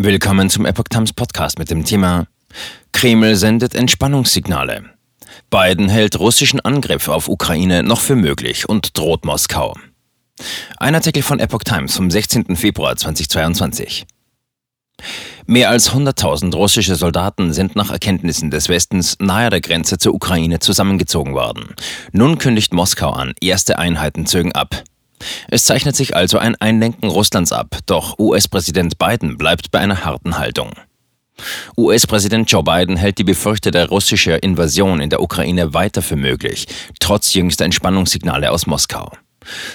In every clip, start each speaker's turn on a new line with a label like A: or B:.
A: Willkommen zum Epoch Times Podcast mit dem Thema Kreml sendet Entspannungssignale. Biden hält russischen Angriff auf Ukraine noch für möglich und droht Moskau. Ein Artikel von Epoch Times vom 16. Februar 2022. Mehr als 100.000 russische Soldaten sind nach Erkenntnissen des Westens nahe der Grenze zur Ukraine zusammengezogen worden. Nun kündigt Moskau an, erste Einheiten zögen ab. Es zeichnet sich also ein Einlenken Russlands ab, doch US-Präsident Biden bleibt bei einer harten Haltung. US-Präsident Joe Biden hält die befürchtete russische Invasion in der Ukraine weiter für möglich, trotz jüngster Entspannungssignale aus Moskau.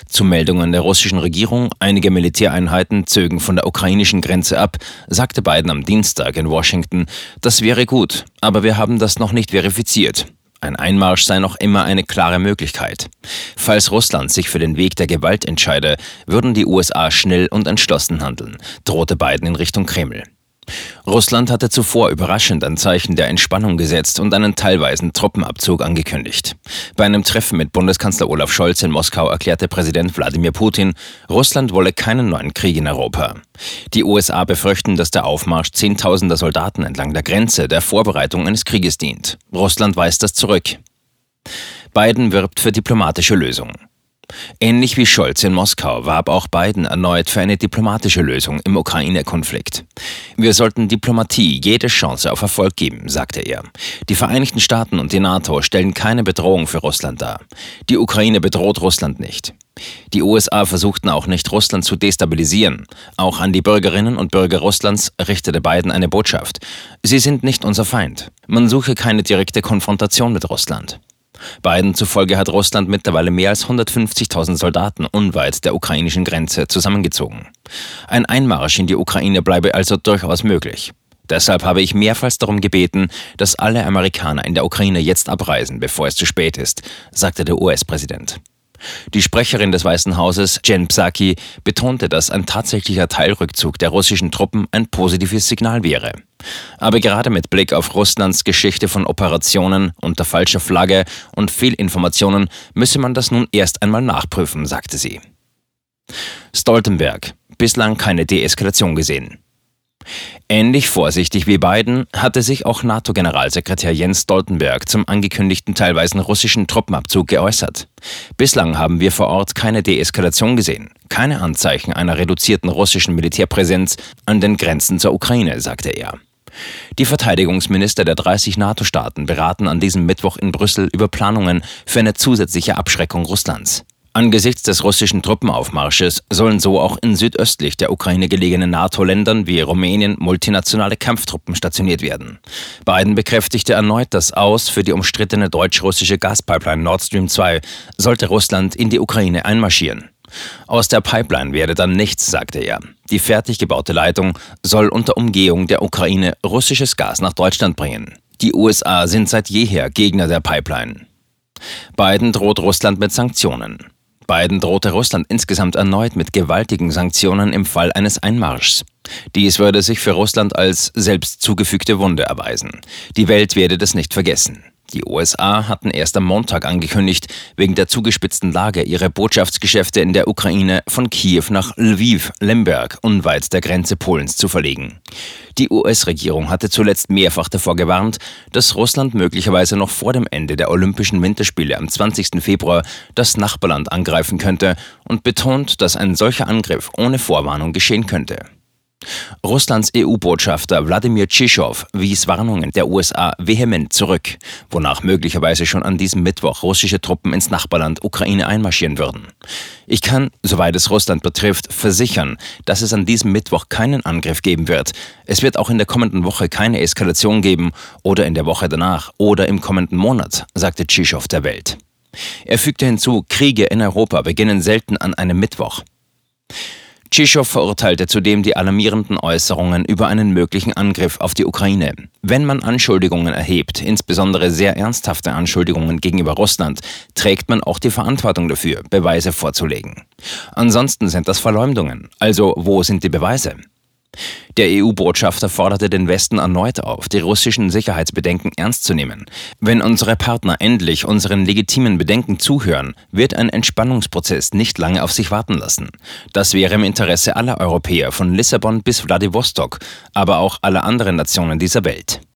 A: Zu Meldungen der russischen Regierung, einige Militäreinheiten zögen von der ukrainischen Grenze ab, sagte Biden am Dienstag in Washington, das wäre gut, aber wir haben das noch nicht verifiziert. Ein Einmarsch sei noch immer eine klare Möglichkeit. Falls Russland sich für den Weg der Gewalt entscheide, würden die USA schnell und entschlossen handeln, drohte Biden in Richtung Kreml. Russland hatte zuvor überraschend ein Zeichen der Entspannung gesetzt und einen teilweisen Truppenabzug angekündigt. Bei einem Treffen mit Bundeskanzler Olaf Scholz in Moskau erklärte Präsident Wladimir Putin, Russland wolle keinen neuen Krieg in Europa. Die USA befürchten, dass der Aufmarsch Zehntausender Soldaten entlang der Grenze der Vorbereitung eines Krieges dient. Russland weist das zurück. Biden wirbt für diplomatische Lösungen. Ähnlich wie Scholz in Moskau warb auch Biden erneut für eine diplomatische Lösung im Ukraine-Konflikt. Wir sollten Diplomatie jede Chance auf Erfolg geben, sagte er. Die Vereinigten Staaten und die NATO stellen keine Bedrohung für Russland dar. Die Ukraine bedroht Russland nicht. Die USA versuchten auch nicht, Russland zu destabilisieren. Auch an die Bürgerinnen und Bürger Russlands richtete Biden eine Botschaft. Sie sind nicht unser Feind. Man suche keine direkte Konfrontation mit Russland. Biden zufolge hat Russland mittlerweile mehr als 150.000 Soldaten unweit der ukrainischen Grenze zusammengezogen. Ein Einmarsch in die Ukraine bleibe also durchaus möglich. Deshalb habe ich mehrfach darum gebeten, dass alle Amerikaner in der Ukraine jetzt abreisen, bevor es zu spät ist, sagte der US-Präsident. Die Sprecherin des Weißen Hauses, Jen Psaki, betonte, dass ein tatsächlicher Teilrückzug der russischen Truppen ein positives Signal wäre. Aber gerade mit Blick auf Russlands Geschichte von Operationen unter falscher Flagge und Fehlinformationen müsse man das nun erst einmal nachprüfen, sagte sie. Stoltenberg. Bislang keine Deeskalation gesehen. Ähnlich vorsichtig wie Biden hatte sich auch NATO-Generalsekretär Jens Stoltenberg zum angekündigten teilweise russischen Truppenabzug geäußert. Bislang haben wir vor Ort keine Deeskalation gesehen, keine Anzeichen einer reduzierten russischen Militärpräsenz an den Grenzen zur Ukraine, sagte er. Die Verteidigungsminister der 30 NATO-Staaten beraten an diesem Mittwoch in Brüssel über Planungen für eine zusätzliche Abschreckung Russlands. Angesichts des russischen Truppenaufmarsches sollen so auch in südöstlich der Ukraine gelegenen NATO-Ländern wie Rumänien multinationale Kampftruppen stationiert werden. Biden bekräftigte erneut das Aus für die umstrittene deutsch-russische Gaspipeline Nord Stream 2, sollte Russland in die Ukraine einmarschieren. Aus der Pipeline werde dann nichts, sagte er. Die fertig gebaute Leitung soll unter Umgehung der Ukraine russisches Gas nach Deutschland bringen. Die USA sind seit jeher Gegner der Pipeline. Biden droht Russland mit Sanktionen. Biden drohte Russland insgesamt erneut mit gewaltigen Sanktionen im Fall eines Einmarschs. Dies würde sich für Russland als selbst zugefügte Wunde erweisen. Die Welt werde das nicht vergessen. Die USA hatten erst am Montag angekündigt, wegen der zugespitzten Lage ihre Botschaftsgeschäfte in der Ukraine von Kiew nach Lviv, Lemberg, unweit der Grenze Polens zu verlegen. Die US-Regierung hatte zuletzt mehrfach davor gewarnt, dass Russland möglicherweise noch vor dem Ende der Olympischen Winterspiele am 20. Februar das Nachbarland angreifen könnte und betont, dass ein solcher Angriff ohne Vorwarnung geschehen könnte. Russlands EU-Botschafter Wladimir Tschischow wies Warnungen der USA vehement zurück, wonach möglicherweise schon an diesem Mittwoch russische Truppen ins Nachbarland Ukraine einmarschieren würden. Ich kann, soweit es Russland betrifft, versichern, dass es an diesem Mittwoch keinen Angriff geben wird. Es wird auch in der kommenden Woche keine Eskalation geben oder in der Woche danach oder im kommenden Monat, sagte Tschischow der Welt. Er fügte hinzu, Kriege in Europa beginnen selten an einem Mittwoch. Tschischow verurteilte zudem die alarmierenden Äußerungen über einen möglichen Angriff auf die Ukraine. Wenn man Anschuldigungen erhebt, insbesondere sehr ernsthafte Anschuldigungen gegenüber Russland, trägt man auch die Verantwortung dafür, Beweise vorzulegen. Ansonsten sind das Verleumdungen. Also wo sind die Beweise? Der EU-Botschafter forderte den Westen erneut auf, die russischen Sicherheitsbedenken ernst zu nehmen. Wenn unsere Partner endlich unseren legitimen Bedenken zuhören, wird ein Entspannungsprozess nicht lange auf sich warten lassen. Das wäre im Interesse aller Europäer von Lissabon bis Wladiwostok, aber auch aller anderen Nationen dieser Welt.